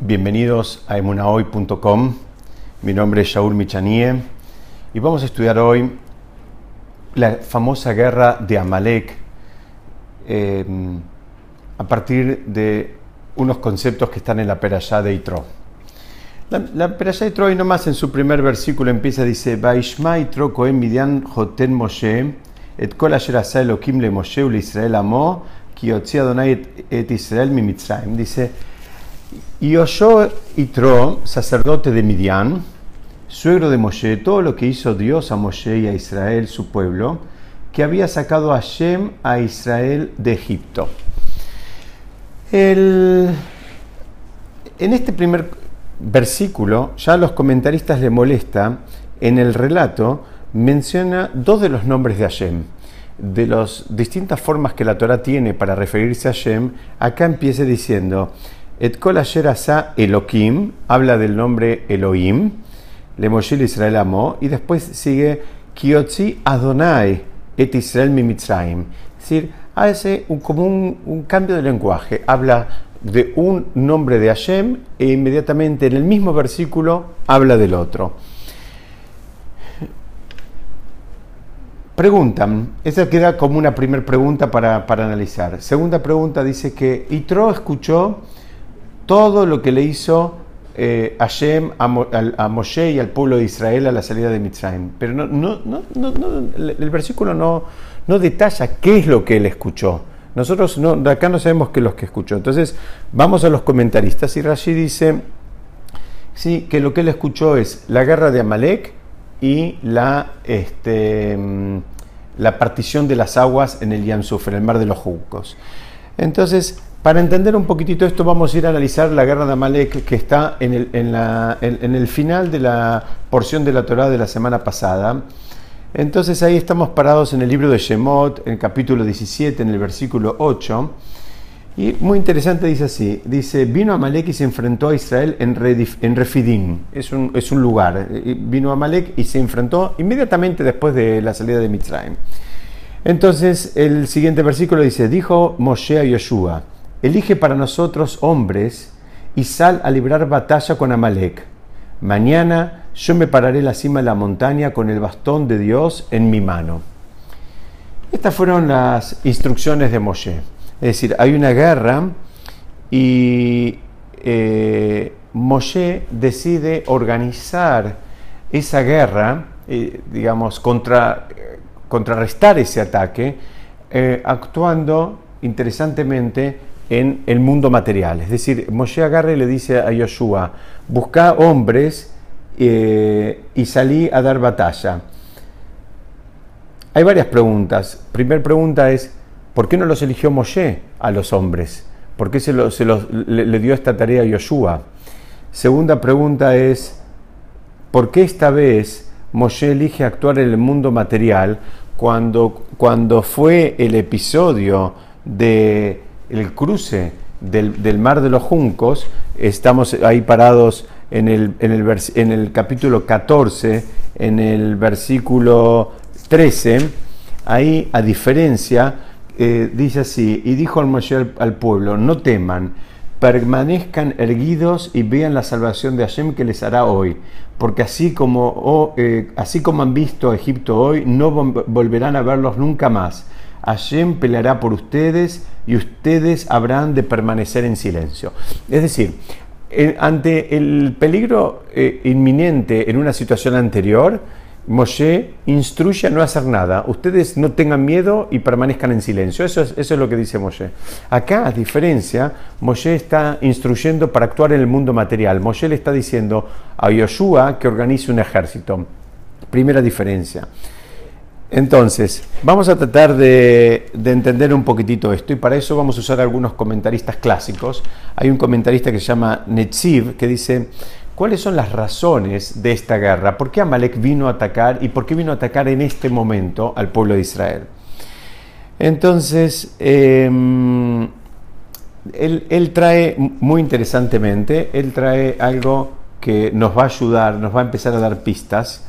Bienvenidos a emunahoy.com. Mi nombre es Shaul Michanie y vamos a estudiar hoy la famosa guerra de Amalek em, a partir de unos conceptos que están en la Perashá de Itro. La, la Perashá de Itro, y nomás en su primer versículo empieza, dice: Vaishma Itro Kohen Midian Joten Moshe, et kol asher Elohim le Moshe Israel amo, ki et Israel mi Mitzrayim. Dice: y oyó Itro, sacerdote de Midian, suegro de Moshe, todo lo que hizo Dios a Moshe y a Israel, su pueblo, que había sacado a Shem a Israel de Egipto. en este primer versículo, ya a los comentaristas le molesta, en el relato menciona dos de los nombres de Hashem. De las distintas formas que la Torah tiene para referirse a Hashem, acá empieza diciendo, Et kol asher asa habla del nombre Elohim, le Israel amó, y después sigue Adonai et Israel. Es decir, hace un, como un, cambio de lenguaje, habla de un nombre de Hashem e inmediatamente en el mismo versículo habla del otro. Preguntan, esa queda como una primera pregunta para, para, analizar. Segunda pregunta dice que Itro escuchó todo lo que le hizo eh, Hashem a, Moshe y al pueblo de Israel a la salida de Mitzrayim. Pero no, no, no, el versículo no, no detalla qué es lo que él escuchó. Nosotros no, de acá no sabemos qué es lo que escuchó. Entonces, vamos a los comentaristas y Rashi dice que lo que él escuchó es la guerra de Amalek y la, este, mm, la partición de las aguas en el Yam en el mar de los juncos. Entonces, para entender un poquitito esto, vamos a ir a analizar la guerra de Amalek que está en el, final de la porción de la Torah de la semana pasada. Entonces ahí estamos parados en el libro de Shemot, en el capítulo 17, en el versículo 8. Y muy interesante dice así, dice, vino Amalek y se enfrentó a Israel en, en Refidim, es un, es un lugar, vino Amalek y se enfrentó inmediatamente después de la salida de Mitzrayim. Entonces el siguiente versículo dice, dijo Moshe a Yoshua, Elige para nosotros hombres y sal a librar batalla con Amalek. Mañana yo me pararé en la cima de la montaña con el bastón de Dios en mi mano. Estas fueron las instrucciones de Moshe. Es decir, hay una guerra y eh, Moshe decide organizar esa guerra, eh, digamos, contra, contrarrestar ese ataque, eh, actuando interesantemente en el mundo material. Es decir, Moshe agarra y le dice a Yoshua, busca hombres eh, y salí a dar batalla. Hay varias preguntas. Primera pregunta es, ¿por qué no los eligió Moshe a los hombres? ¿Por qué se, le, dio esta tarea a Yoshua? Segunda pregunta es, ¿por qué esta vez Moshe elige actuar en el mundo material cuando, cuando fue el episodio de el cruce del, mar de los juncos, estamos ahí parados en el, en el, en el capítulo 14, en el versículo 13, ahí a diferencia, eh, dice así, y dijo al Moshe al, pueblo, no teman, permanezcan erguidos y vean la salvación de Hashem que les hará hoy, porque así como, oh, eh, así como han visto a Egipto hoy, no volverán a verlos nunca más Hashem peleará por ustedes y ustedes habrán de permanecer en silencio. Es decir, ante el peligro eh, inminente en una situación anterior, Moshe instruye a no hacer nada. Ustedes no tengan miedo y permanezcan en silencio. Eso es, eso es lo que dice Moshe. Acá, a diferencia, Moshe está instruyendo para actuar en el mundo material. Moshe le está diciendo a Yoshua que organice un ejército. Primera diferencia. Entonces, vamos a tratar de, entender un poquitito esto y para eso vamos a usar algunos comentaristas clásicos. Hay un comentarista que se llama Netziv que dice, ¿cuáles son las razones de esta guerra? ¿Por qué Amalek vino a atacar y por qué vino a atacar en este momento al pueblo de Israel? Entonces, em, él, trae muy interesantemente, él trae algo que nos va a ayudar, nos va a empezar a dar pistas.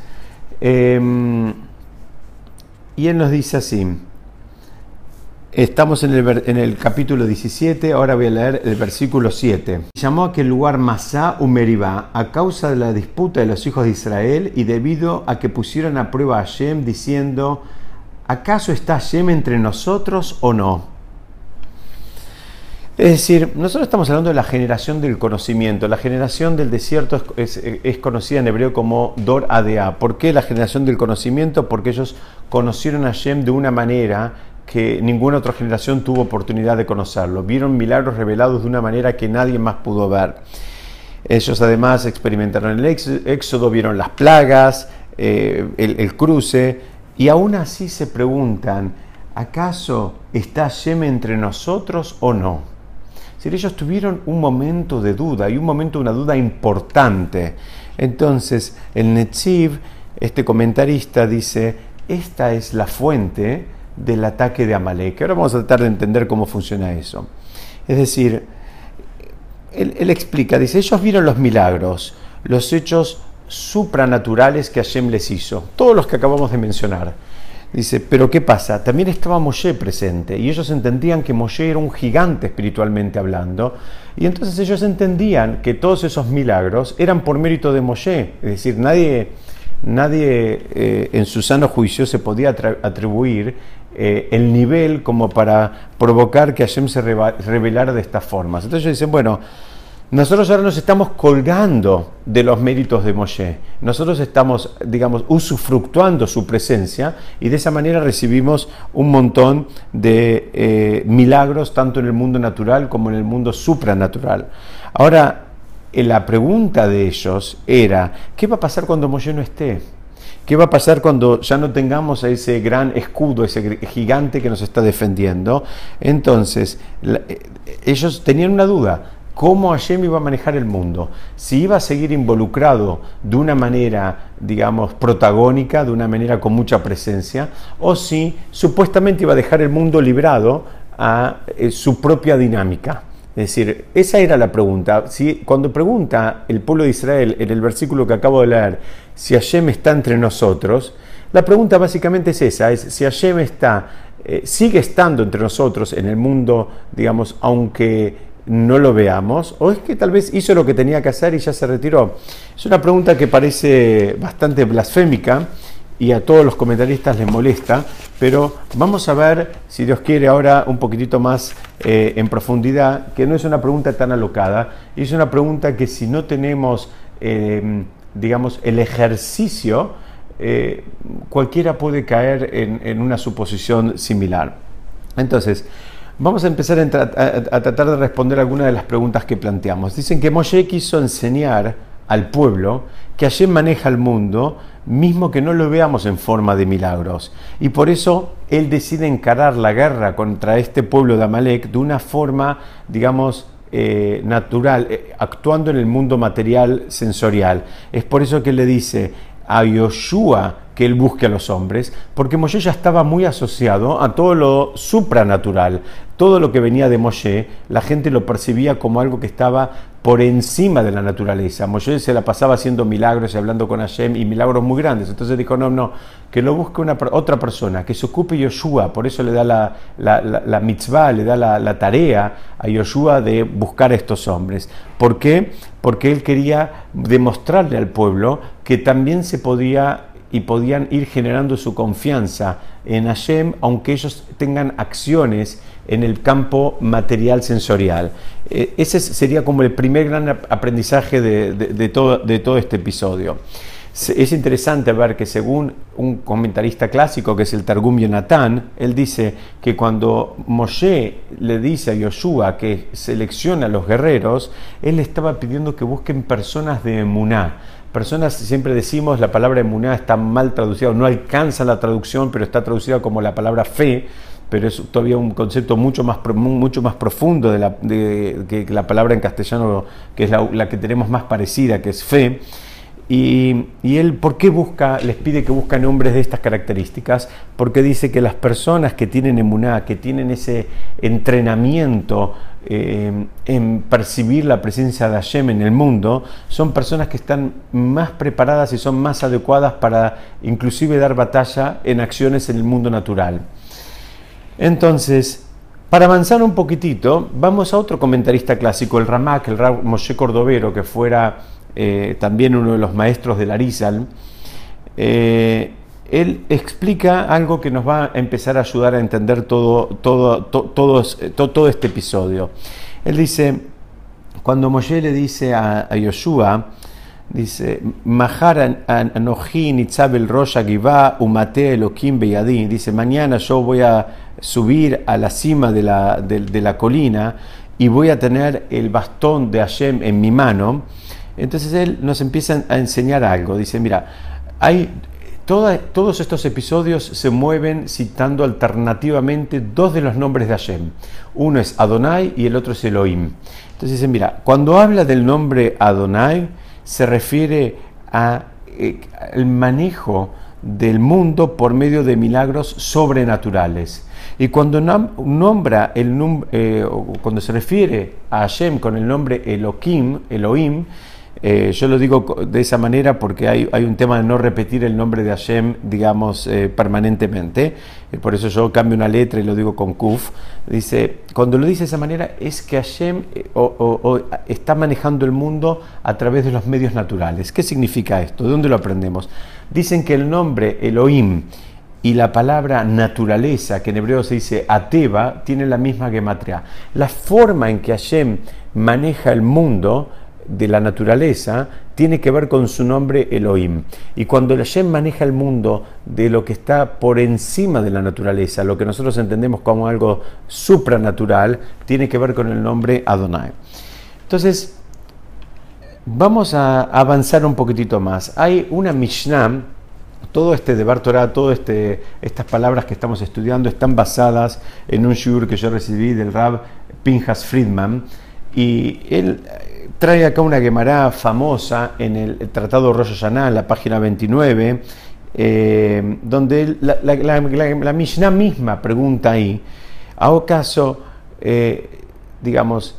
Em, y él nos dice así, Estamos en el, en el, capítulo 17, ahora voy a leer el versículo 7. Llamó a aquel lugar Masá u Meribá a causa de la disputa de los hijos de Israel y debido a que pusieron a prueba a Shem diciendo, ¿acaso está Shem entre nosotros o no? Es decir, nosotros estamos hablando de la generación del conocimiento. La generación del desierto es, es, es, conocida en hebreo como Dor Adea. ¿Por qué la generación del conocimiento? Porque ellos conocieron a Shem de una manera que ninguna otra generación tuvo oportunidad de conocerlo. Vieron milagros revelados de una manera que nadie más pudo ver. Ellos además experimentaron el éxodo, vieron las plagas, eh, el, cruce, y aún así se preguntan, ¿acaso está Shem entre nosotros o no? Si ellos tuvieron un momento de duda, y un momento una duda importante. Entonces, el Netziv, este comentarista, dice, esta es la fuente del ataque de Amalek. Ahora vamos a tratar de entender cómo funciona eso. Es decir, él, explica, dice, ellos vieron los milagros, los hechos supranaturales que Hashem les hizo, todos los que acabamos de mencionar. Dice, pero ¿qué pasa? También estaba Moshe presente y ellos entendían que Moshe era un gigante espiritualmente hablando y entonces ellos entendían que todos esos milagros eran por mérito de Moshe, es decir, nadie, nadie eh, en su sano juicio se podía atribuir eh, el nivel como para provocar que Hashem se revelara de estas formas. Entonces dicen, bueno, nosotros ahora nos estamos colgando de los méritos de Moshe. Nosotros estamos, digamos, usufructuando su presencia y de esa manera recibimos un montón de eh, milagros tanto en el mundo natural como en el mundo supranatural. Ahora, eh, la pregunta de ellos era, ¿qué va a pasar cuando Moshe no esté? ¿Qué va a pasar cuando ya no tengamos a ese gran escudo, ese gigante que nos está defendiendo? Entonces, eh, ellos tenían una duda. ¿Cómo Hashem iba a manejar el mundo? Si iba a seguir involucrado de una manera, digamos, protagónica, de una manera con mucha presencia, o si supuestamente iba a dejar el mundo librado a eh, su propia dinámica. Es decir, esa era la pregunta. Si, cuando pregunta el pueblo de Israel en el versículo que acabo de leer, si Hashem está entre nosotros, la pregunta básicamente es esa, es si Hashem está, eh, sigue estando entre nosotros en el mundo, digamos, aunque no lo veamos, o es que tal vez hizo lo que tenía que hacer y ya se retiró. Es una pregunta que parece bastante blasfémica y a todos los comentaristas les molesta, pero vamos a ver, si Dios quiere, ahora un poquitito más eh, en profundidad, que no es una pregunta tan alocada, es una pregunta que si no tenemos, eh, digamos, el ejercicio, eh, cualquiera puede caer en, una suposición similar. Entonces, vamos a empezar a, a tratar de responder algunas de las preguntas que planteamos. Dicen que Moshe quiso enseñar al pueblo que allí maneja el mundo mismo que no lo veamos en forma de milagros. Y por eso él decide encarar la guerra contra este pueblo de Amalek de una forma, digamos, eh, natural, eh, actuando en el mundo material sensorial. Es por eso que le dice a Yoshua que él busque a los hombres, porque Moshe ya estaba muy asociado a todo lo supranatural. Todo lo que venía de Moshe, la gente lo percibía como algo que estaba por encima de la naturaleza. Moshe se la pasaba haciendo milagros y hablando con Hashem y milagros muy grandes. Entonces dijo, no, no, que lo busque una, otra persona, que se ocupe Yoshua. Por eso le da la, la, mitzvah, le da la, tarea a Yoshua de buscar a estos hombres. ¿Por qué? Porque él quería demostrarle al pueblo que también se podía y podían ir generando su confianza en Hashem, aunque ellos tengan acciones en el campo material sensorial. Eh, ese sería como el primer gran aprendizaje de, todo, de todo este episodio. Es interesante ver que según un comentarista clásico, que es el Targum Yonatán, él dice que cuando Moshe le dice a Yoshua que selecciona a los guerreros, él estaba pidiendo que busquen personas de emuná. Personas, siempre decimos, la palabra emuná está mal traducida, no alcanza la traducción, pero está traducida como la palabra fe pero es todavía un concepto mucho más, mucho más profundo de la, que la palabra en castellano, que es la, que tenemos más parecida, que es fe. Y, él, ¿por qué busca, les pide que buscan hombres de estas características? Porque dice que las personas que tienen emuná, que tienen ese entrenamiento eh, en percibir la presencia de Hashem en el mundo, son personas que están más preparadas y son más adecuadas para inclusive dar batalla en acciones en el mundo natural. Entonces, para avanzar un poquitito, vamos a otro comentarista clásico, el Ramak, el Moshe Cordovero, que fuera eh, también uno de los maestros del Arizal. Eh, él explica algo que nos va a empezar a ayudar a entender todo, todo, todo, este episodio. Él dice, cuando Moshe le dice a, a Yoshua, dice, Mahar Anohin Itzabel Rosh Umate Elohim Beyadin, dice, mañana yo voy a subir a la cima de la, de, la colina y voy a tener el bastón de Hashem en mi mano. Entonces él nos empieza a enseñar algo. Dice, mira, hay todos estos episodios se mueven citando alternativamente dos de los nombres de Hashem. Uno es Adonai y el otro es Elohim. Entonces dice, mira, cuando habla del nombre Adonai, se refiere al eh, manejo del mundo por medio de milagros sobrenaturales. Y cuando nombra el eh, cuando se refiere a Hashem con el nombre Elohim, Elohim, eh, yo lo digo de esa manera porque hay, un tema de no repetir el nombre de Hashem, digamos, eh, permanentemente. por eso yo cambio una letra y lo digo con Kuf. Dice, cuando lo dice de esa manera es que Hashem está manejando el mundo a través de los medios naturales. ¿Qué significa esto? ¿De dónde lo aprendemos? Dicen que el nombre Elohim y la palabra naturaleza, que en hebreo se dice ateba, tiene la misma gematria. La forma en que Hashem maneja el mundo de la naturaleza tiene que ver con su nombre Elohim. Y cuando Hashem maneja el mundo de lo que está por encima de la naturaleza, lo que nosotros entendemos como algo supranatural, tiene que ver con el nombre Adonai. Entonces, vamos a avanzar un poquitito más. Hay una Mishnah todo este de Torah, todas este, estas palabras que estamos estudiando están basadas en un shur que yo recibí del Rab Pinjas Friedman y él eh, trae acá una Gemara famosa en el Tratado Rosh Hashanah, la página 29, eh, donde la, Mishnah misma pregunta ahí, ¿a acaso, eh, digamos,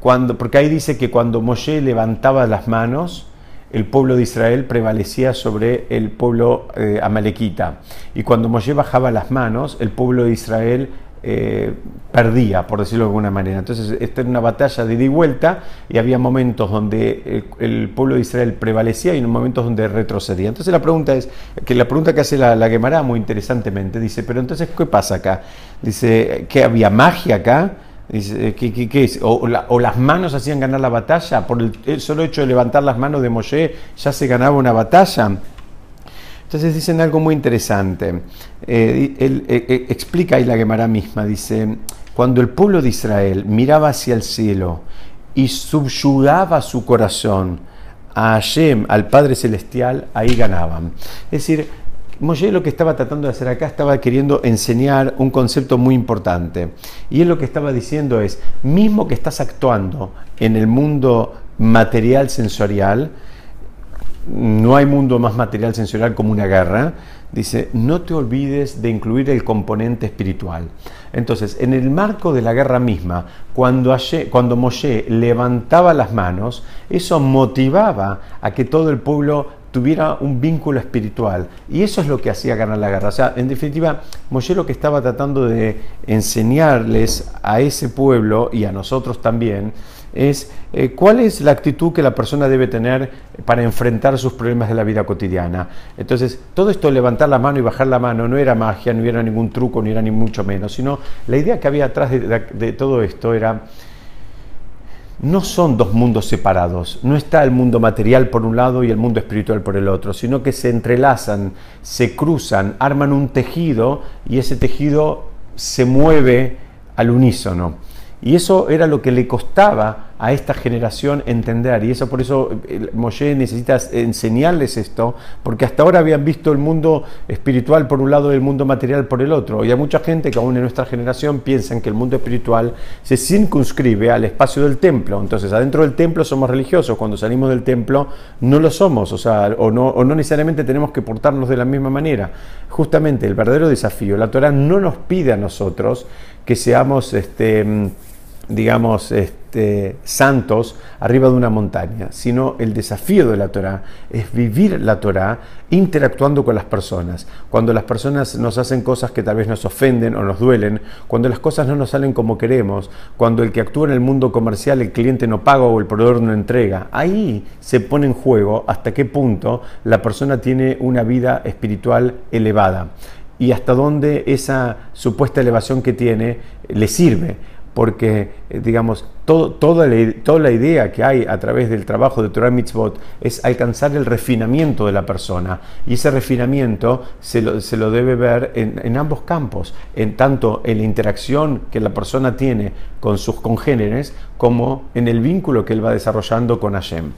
cuando, porque ahí dice que cuando Moshe levantaba las manos, el pueblo de Israel prevalecía sobre el pueblo amalequita. Y cuando Moshe bajaba las manos, el pueblo de Israel eh, perdía, por decirlo de alguna manera. Entonces, esta era una batalla de ida y vuelta y había momentos donde el, pueblo de Israel prevalecía y momentos donde retrocedía. Entonces, la pregunta es, que la pregunta que hace la, la Gemara muy interesantemente, dice, pero entonces, ¿qué pasa acá? Dice, ¿que había magia acá? ¿qué, es? O, las manos hacían ganar la batalla, por el, solo hecho de levantar las manos de Moshe ya se ganaba una batalla. Entonces dicen algo muy interesante. Él, eh, eh, explica ahí la Gemara misma, dice, cuando el pueblo de Israel miraba hacia el cielo y subyugaba su corazón a Hashem, al Padre Celestial, ahí ganaban. Es decir, Moshe lo que estaba tratando de hacer acá estaba queriendo enseñar un concepto muy importante. Y él lo que estaba diciendo es, mismo que estás actuando en el mundo material sensorial, no hay mundo más material sensorial como una guerra, dice, no te olvides de incluir el componente espiritual. Entonces, en el marco de la guerra misma, cuando, cuando Moshe levantaba las manos, eso motivaba a que todo el pueblo tuviera un vínculo espiritual. Y eso es lo que hacía ganar la guerra. O sea, en definitiva, Moshe lo que estaba tratando de enseñarles a ese pueblo y a nosotros también es eh, cuál es la actitud que la persona debe tener para enfrentar sus problemas de la vida cotidiana. Entonces, todo esto de levantar la mano y bajar la mano no era magia, no era ningún truco, ni era ni mucho menos, sino la idea que había atrás de todo esto era no son dos mundos separados, no está el mundo material por un lado y el mundo espiritual por el otro, sino que se entrelazan, se cruzan, arman un tejido y ese tejido se mueve al unísono. Y eso era lo que le costaba a esta generación entender. Y eso por eso eh, Moshe necesita enseñarles esto, porque hasta ahora habían visto el mundo espiritual por un lado y el mundo material por el otro. Y hay mucha gente que aún en nuestra generación piensan que el mundo espiritual se circunscribe al espacio del templo. Entonces, adentro del templo somos religiosos, cuando salimos del templo no lo somos, o sea, o no, o no necesariamente tenemos que portarnos de la misma manera. Justamente el verdadero desafío, la Torah no nos pide a nosotros que seamos este digamos, este, santos arriba de una montaña, sino el desafío de la Torah es vivir la Torah interactuando con las personas. Cuando las personas nos hacen cosas que tal vez nos ofenden o nos duelen, cuando las cosas no nos salen como queremos, cuando el que actúa en el mundo comercial el cliente no paga o el proveedor no entrega, ahí se pone en juego hasta qué punto la persona tiene una vida espiritual elevada y hasta dónde esa supuesta elevación que tiene le sirve porque, eh, digamos, toda, la, toda, la, idea que hay a través del trabajo de Torah Mitzvot es alcanzar el refinamiento de la persona. Y ese refinamiento se lo, debe ver en, ambos campos, en tanto en la interacción que la persona tiene con sus congéneres, como en el vínculo que él va desarrollando con Hashem.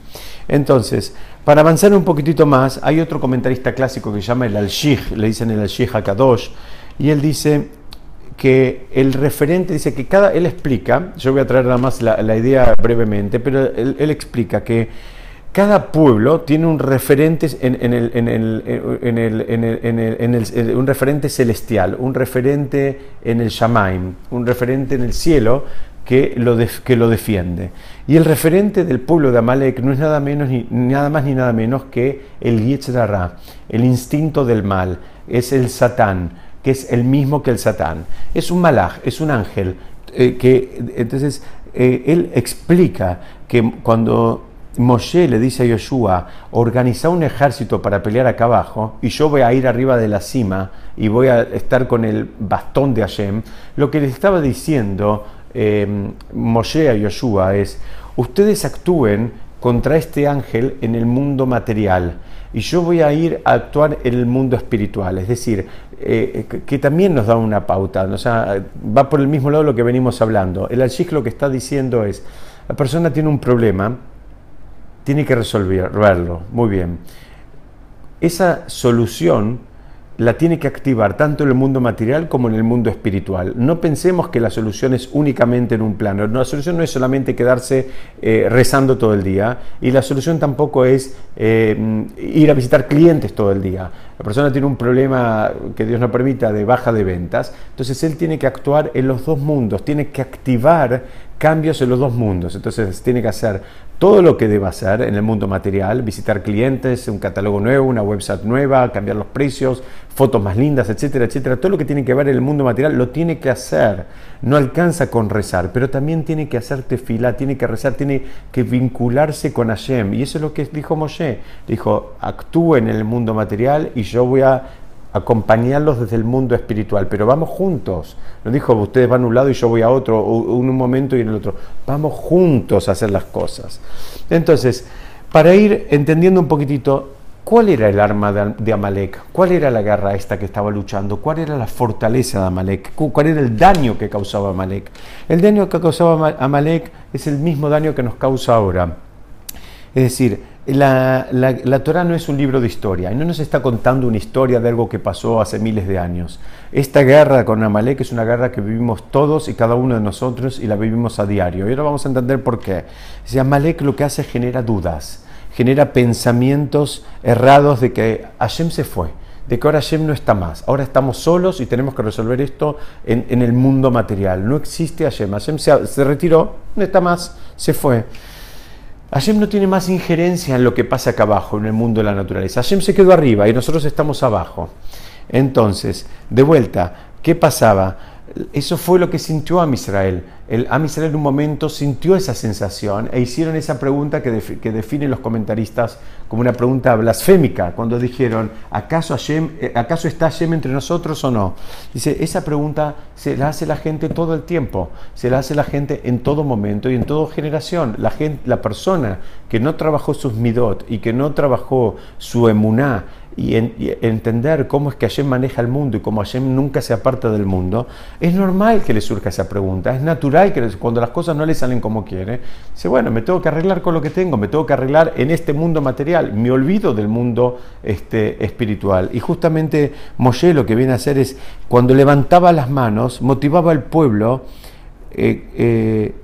Entonces, para avanzar un poquitito más, hay otro comentarista clásico que se llama el Al-Shih, le dicen el Al-Shih HaKadosh, y él dice que el referente dice que cada, él explica, yo voy a traer nada más la, idea brevemente, pero él, explica que cada pueblo tiene un referente en, un referente celestial, un referente en el Shamaim, un referente en el cielo que lo, que lo defiende. Y el referente del pueblo de Amalek no es nada, menos, ni, nada más ni nada menos que el Yetzirah, el instinto del mal, es el Satán que es el mismo que el Satán. Es un malaj, es un ángel, eh, que entonces eh, él explica que cuando Moshe le dice a Yoshua, organiza un ejército para pelear acá abajo y yo voy a ir arriba de la cima y voy a estar con el bastón de Hashem, lo que le estaba diciendo eh, Moshe a Yoshua es, ustedes actúen contra este ángel en el mundo material y yo voy a ir a actuar en el mundo espiritual, es decir, eh, que, también nos da una pauta, o sea, va por el mismo lado lo que venimos hablando. El Alshik lo que está diciendo es, la persona tiene un problema, tiene que resolverlo, muy bien. Esa solución la tiene que activar tanto en el mundo material como en el mundo espiritual. No pensemos que la solución es únicamente en un plano. La solución no es solamente quedarse eh, rezando todo el día y la solución tampoco es eh, ir a visitar clientes todo el día. La persona tiene un problema que Dios no permita de baja de ventas, entonces él tiene que actuar en los dos mundos, tiene que activar cambios en los dos mundos. Entonces tiene que hacer todo lo que deba hacer en el mundo material, visitar clientes, un catálogo nuevo, una website nueva, cambiar los precios, fotos más lindas, etcétera, etcétera. Todo lo que tiene que ver en el mundo material lo tiene que hacer. No alcanza con rezar, pero también tiene que hacer tefilá, tiene que rezar, tiene que vincularse con Hashem. Y eso es lo que dijo Moshe. Dijo, actúe en el mundo material y yo voy a acompañarlos desde el mundo espiritual, pero vamos juntos. No dijo, ustedes van a un lado y yo voy a otro, en un momento y en el otro. Vamos juntos a hacer las cosas. Entonces, para ir entendiendo un poquitito, ¿cuál era el arma de Amalek? ¿Cuál era la guerra esta que estaba luchando? ¿Cuál era la fortaleza de Amalek? ¿Cuál era el daño que causaba Amalek? El daño que causaba Amalek es el mismo daño que nos causa ahora. Es decir, la, la, Torah no es un libro de historia y no nos está contando una historia de algo que pasó hace miles de años. Esta guerra con Amalek es una guerra que vivimos todos y cada uno de nosotros y la vivimos a diario. Y ahora vamos a entender por qué. Si Amalek lo que hace es genera dudas, genera pensamientos errados de que Hashem se fue, de que ahora Hashem no está más, ahora estamos solos y tenemos que resolver esto en, el mundo material. No existe Hashem, Hashem se, se retiró, no está más, se fue. Hashem no tiene más injerencia en lo que pasa acá abajo, en el mundo de la naturaleza. Hashem se quedó arriba y nosotros estamos abajo. Entonces, de vuelta, ¿qué pasaba? Eso fue lo que sintió a Israel. El Am en un momento sintió esa sensación e hicieron esa pregunta que, definen los comentaristas como una pregunta blasfémica, cuando dijeron, ¿acaso, eh, ¿acaso está Hashem entre nosotros o no? Dice, esa pregunta se la hace la gente todo el tiempo, se la hace la gente en todo momento y en toda generación. La, gente, la persona que no trabajó sus midot y que no trabajó su emuná, y, entender cómo es que Hashem maneja el mundo y cómo Hashem nunca se aparta del mundo, es normal que le surja esa pregunta, es natural que cuando las cosas no le salen como quiere, dice, bueno, me tengo que arreglar con lo que tengo, me tengo que arreglar en este mundo material, me olvido del mundo este, espiritual. Y justamente Moshe lo que viene a hacer es, cuando levantaba las manos, motivaba al pueblo eh, eh,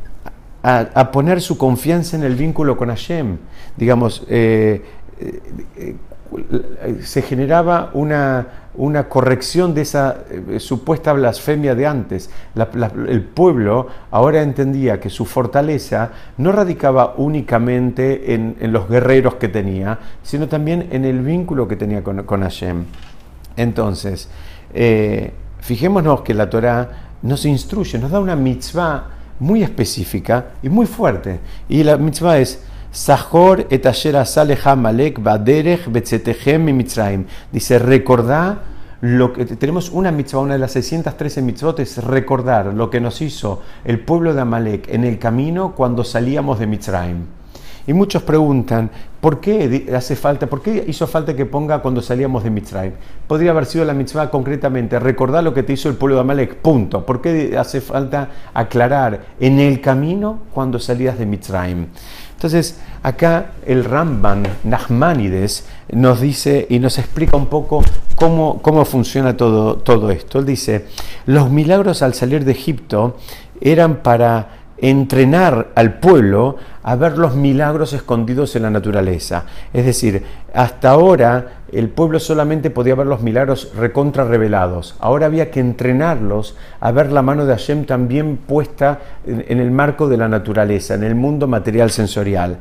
a, poner su confianza en el vínculo con Hashem. Digamos, eh, se generaba una, una corrección de esa eh, supuesta blasfemia de antes. el pueblo ahora entendía que su fortaleza no radicaba únicamente en, los guerreros que tenía, sino también en el vínculo que tenía con, con Hashem. Entonces, eh, fijémonos que la Torah nos instruye, nos da una mitzvah muy específica y muy fuerte. Y la mitzvah es Sahor et malek baderech mitzrayim. Dice, recordá lo que tenemos una mitzvah, una de las 613 mitzvot es recordar lo que nos hizo el pueblo de Amalek en el camino cuando salíamos de Mitzrayim. Y muchos preguntan, ¿por qué hace falta, por qué hizo falta que ponga cuando salíamos de Mitzrayim? Podría haber sido la mitzvah concretamente, recordar lo que te hizo el pueblo de Amalek, punto. ¿Por qué hace falta aclarar en el camino cuando salías de Mitzrayim? Entonces, acá el Ramban Nachmanides nos dice y nos explica un poco cómo, cómo funciona todo, todo esto. Él dice, los milagros al salir de Egipto eran para entrenar al pueblo a ver los milagros escondidos en la naturaleza. Es decir, hasta ahora el pueblo solamente podía ver los milagros recontra revelados. Ahora había que entrenarlos a ver la mano de Hashem también puesta en, el marco de la naturaleza, en el mundo material sensorial.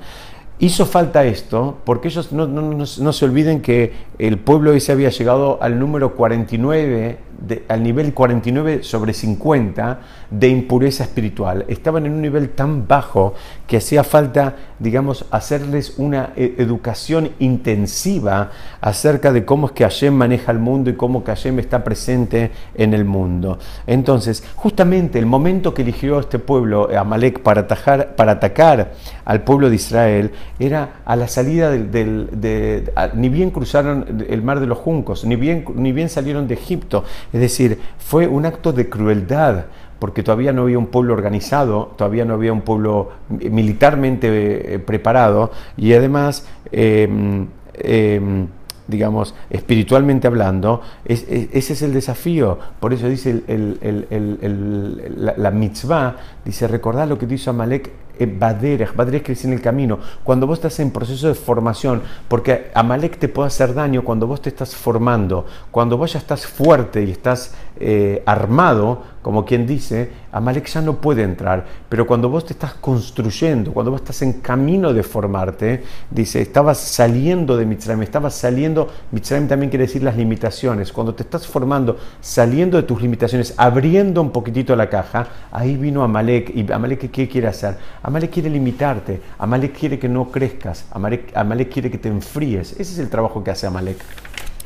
Hizo falta esto porque ellos no, no, se olviden que el pueblo ese había llegado al número 49, al nivel 49 sobre 50 de impureza espiritual. Estaban en un nivel tan bajo que hacía falta, digamos, hacerles una e, educación intensiva acerca de cómo es que Hashem maneja el mundo y cómo que Hashem está presente en el mundo. Entonces, justamente el momento que eligió este pueblo, Amalek, para, para atacar al pueblo de Israel, era a la salida del... ni bien cruzaron el mar de los juncos, ni bien, ni bien salieron de Egipto. Es decir, fue un acto de crueldad porque todavía no había un pueblo organizado, todavía no había un pueblo militarmente eh, preparado y además, em, em, digamos, espiritualmente hablando, ese es el desafío. Por eso dice la, la, mitzvah, dice, recordad lo que dice Amalek Baderech, Baderech quiere en el camino, cuando vos estás en proceso de formación, porque Amalek te puede hacer daño cuando vos te estás formando, cuando vos ya estás fuerte y estás eh, armado, como quien dice, Amalek ya no puede entrar, pero cuando vos te estás construyendo, cuando vos estás en camino de formarte, dice, estabas saliendo de Mitzrayim, estabas saliendo, Mitzrayim también quiere decir las limitaciones, cuando te estás formando, saliendo de tus limitaciones, abriendo un poquitito la caja, ahí vino Amalek, y Amalek, ¿qué quiere hacer? Amalek quiere limitarte, Amalek quiere que no crezcas, Amalek, quiere que te enfríes. Ese es el trabajo que hace Amalek.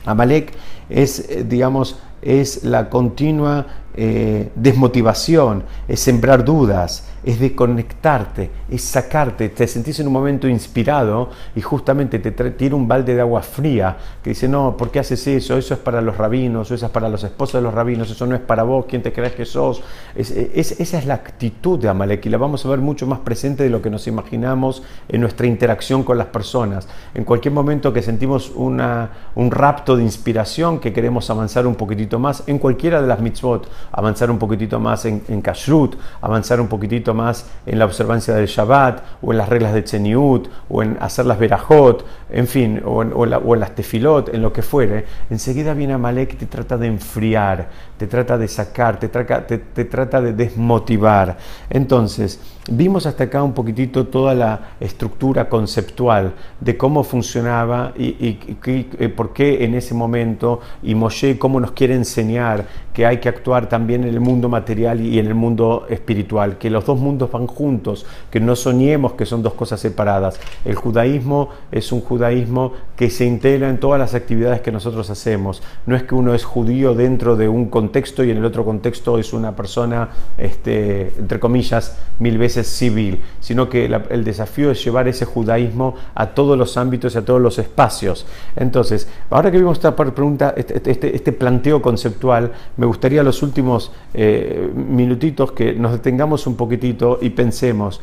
Amalek es, eh, digamos, es la continua eh, desmotivación, es sembrar dudas, es desconectarte, es sacarte, te sentís en un momento inspirado y justamente te tira un balde de agua fría que dice, no, ¿por qué haces eso? Eso es para los rabinos, eso es para los esposos de los rabinos, eso no es para vos, ¿quién te crees que sos? esa es la actitud de Amalek y la vamos a ver mucho más presente de lo que nos imaginamos en nuestra interacción con las personas. En cualquier momento que sentimos una, un rapto de inspiración, que queremos avanzar un poquitito más en cualquiera de las mitzvot, avanzar un poquitito más en, en kashrut, avanzar un poquitito más en la observancia del Shabbat, o en las reglas de Cheniut, o en hacer las verajot, en fin, o en, las tefilot, en lo que fuere, enseguida viene Amalek y te trata de enfriar, te trata de sacar, te, te trata de desmotivar. Entonces, Vimos hasta acá un poquitito toda la estructura conceptual de cómo funcionaba y, eh, por qué en ese momento y Moshe cómo nos quiere enseñar que hay que actuar también en el mundo material y en el mundo espiritual, que los dos mundos van juntos, que no soñemos que son dos cosas separadas. El judaísmo es un judaísmo que se integra en todas las actividades que nosotros hacemos. No es que uno es judío dentro de un contexto y en el otro contexto es una persona, este, entre comillas, mil veces civil, sino que el desafío es llevar ese judaísmo a todos los ámbitos y a todos los espacios. Entonces, ahora que vimos esta pregunta, este, este, este planteo conceptual, me gustaría los últimos eh, minutitos que nos detengamos un poquitito y pensemos,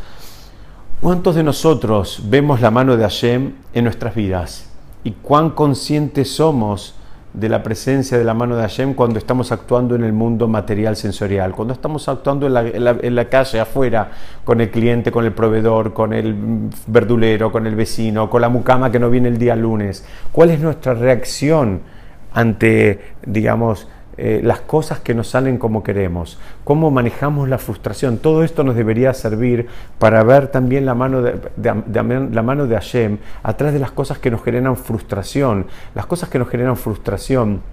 ¿cuántos de nosotros vemos la mano de Hashem en nuestras vidas? ¿Y cuán conscientes somos de la presencia de la mano de Hashem cuando estamos actuando en el mundo material sensorial, cuando estamos actuando en la, en la, calle, afuera, con el cliente, con el proveedor, con el verdulero, con el vecino, con la mucama que no viene el día lunes. ¿Cuál es nuestra reacción ante, digamos, eh, las cosas que nos salen como queremos, cómo manejamos la frustración. Todo esto nos debería servir para ver también la mano de, la mano de Hashem atrás de las cosas que nos generan frustración. Las cosas que nos generan frustración.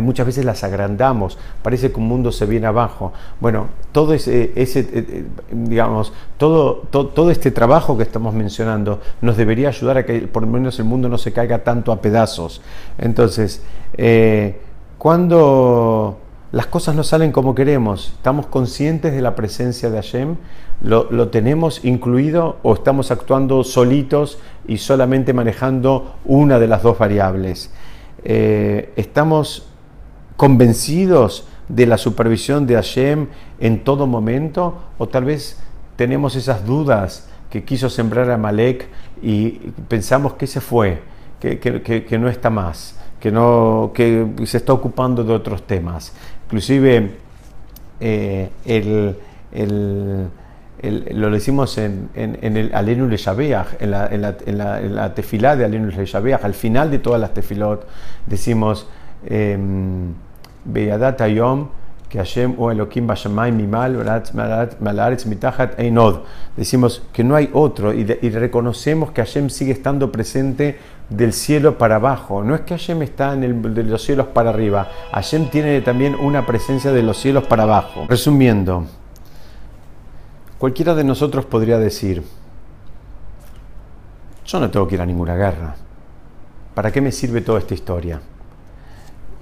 Muchas veces las agrandamos, parece que un mundo se viene abajo. Bueno, todo ese, ese eh, eh, digamos, todo, todo, este trabajo que estamos mencionando nos debería ayudar a que por lo menos el mundo no se caiga tanto a pedazos. Entonces, cuando las cosas no salen como queremos, estamos conscientes de la presencia de Hashem, lo, tenemos incluido o estamos actuando solitos y solamente manejando una de las dos variables. Eh, estamos convencidos de la supervisión de Hashem en todo momento o tal vez tenemos esas dudas que quiso sembrar a Malek y pensamos que se fue, que no está más que, no, que se está ocupando de otros temas. Inclusive eh, el, lo decimos en, en, el Alenu Le en la, en, la, en, la, en tefilá de Alenu Le al final de todas las tefilot, decimos em, Beyadat Ayom que Hashem o Elohim Mimal Mitachat Einod. Decimos que no hay otro y, y, reconocemos que Hashem sigue estando presente del cielo para abajo. No es que Hashem está en el, de los cielos para arriba. Hashem tiene también una presencia de los cielos para abajo. Resumiendo, cualquiera de nosotros podría decir, yo no tengo que ir a ninguna guerra. ¿Para qué me sirve toda esta historia?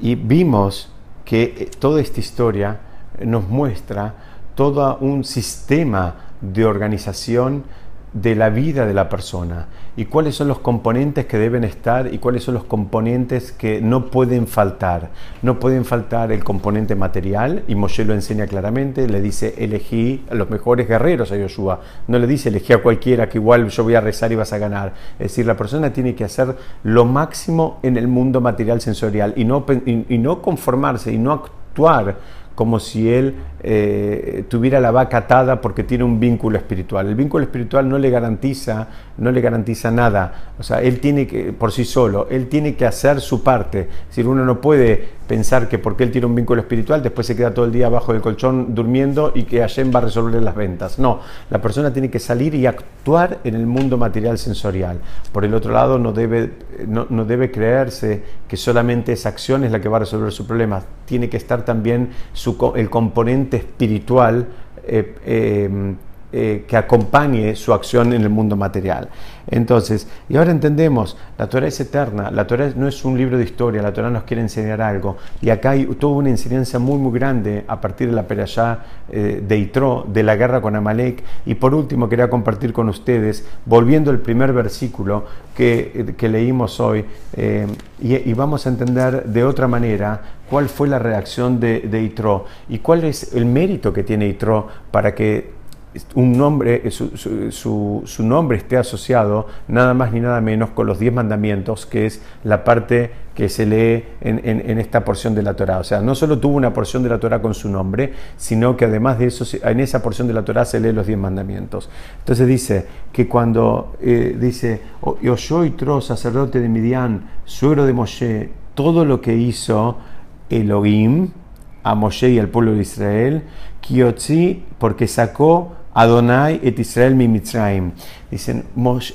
Y vimos que eh, toda esta historia nos muestra todo un sistema de organización de la vida de la persona y cuáles son los componentes que deben estar y cuáles son los componentes que no pueden faltar. No pueden faltar el componente material y Moshe lo enseña claramente, le dice elegí a los mejores guerreros a Yoshua, no le dice elegí a cualquiera que igual yo voy a rezar y vas a ganar. Es decir, la persona tiene que hacer lo máximo en el mundo material sensorial y no, y no conformarse y no actuar como si él eh, tuviera la vaca atada porque tiene un vínculo espiritual. El vínculo espiritual no le garantiza, no le garantiza nada. O sea, él tiene que, por sí solo, él tiene que hacer su parte. Es decir, uno no puede pensar que porque él tiene un vínculo espiritual, después se queda todo el día abajo del colchón durmiendo y que Hashem va a resolver las ventas. No, la persona tiene que salir y actuar en el mundo material sensorial. Por el otro lado, no debe, no, debe creerse que solamente esa acción es la que va a resolver su problema. Tiene que estar también su, el componente espiritual. Eh, eh, eh, que acompañe su acción en el mundo material. Entonces, y ahora entendemos, la Torah es eterna, la Torah no es un libro de historia, la Torah nos quiere enseñar algo. Y acá hay toda una enseñanza muy, muy grande a partir de la perashá eh, de Itro, de la guerra con Amalek. Y por último, quería compartir con ustedes, volviendo al primer versículo que, que leímos hoy, eh, y, vamos a entender de otra manera cuál fue la reacción de, de Itro y cuál es el mérito que tiene Itro para que un nombre, eh, su, nombre esté asociado nada más ni nada menos con los diez mandamientos, que es la parte que se lee en, esta porción de la Torah. O sea, no solo tuvo una porción de la Torah con su nombre, sino que además de eso, en esa porción de la Torah se lee los diez mandamientos. Entonces dice que cuando eh, dice, yo soy Tro, sacerdote de Midian, suegro de Moshe, todo lo que hizo Elohim a Moshe y al pueblo de Israel, Kiotzi, porque sacó Adonai et Israel mi Mitzrayim. Dicen,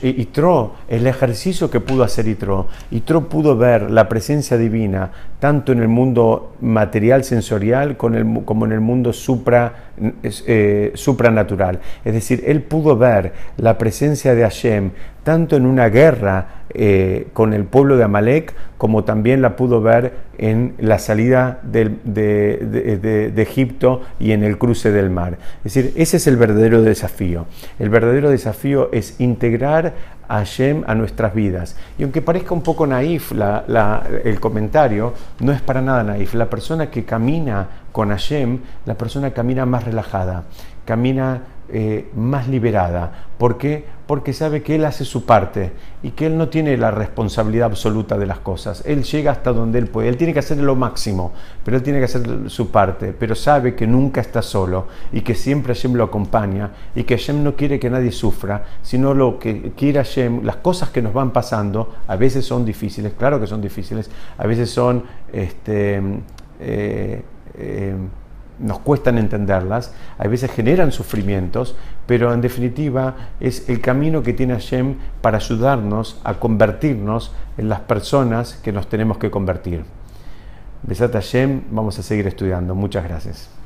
Itro, el ejercicio que pudo hacer Itro. Itro pudo ver la presencia divina tanto en el mundo material sensorial como en el mundo supra, eh, supranatural. Es decir, él pudo ver la presencia de Hashem tanto en una guerra eh, con el pueblo de Amalek, como también la pudo ver en la salida de, de, Egipto y en el cruce del mar. Es decir, ese es el verdadero desafío. El verdadero desafío es integrar a Hashem a nuestras vidas. Y aunque parezca un poco naif el comentario, no es para nada naif. La persona que camina con Hashem, la persona camina más relajada, camina eh, más liberada. ¿Por qué? Porque sabe que Él hace su parte y que Él no tiene la responsabilidad absoluta de las cosas. Él llega hasta donde Él puede. Él tiene que hacer lo máximo, pero Él tiene que hacer su parte. Pero sabe que nunca está solo y que siempre Hashem lo acompaña y que Hashem no quiere que nadie sufra, sino lo que quiere Hashem, las cosas que nos van pasando, a veces son difíciles, claro que son difíciles, a veces son... Este, eh, eh, nos cuestan entenderlas, a veces generan sufrimientos, pero en definitiva es el camino que tiene Hashem para ayudarnos a convertirnos en las personas que nos tenemos que convertir. Besat Hashem, vamos a seguir estudiando. Muchas gracias.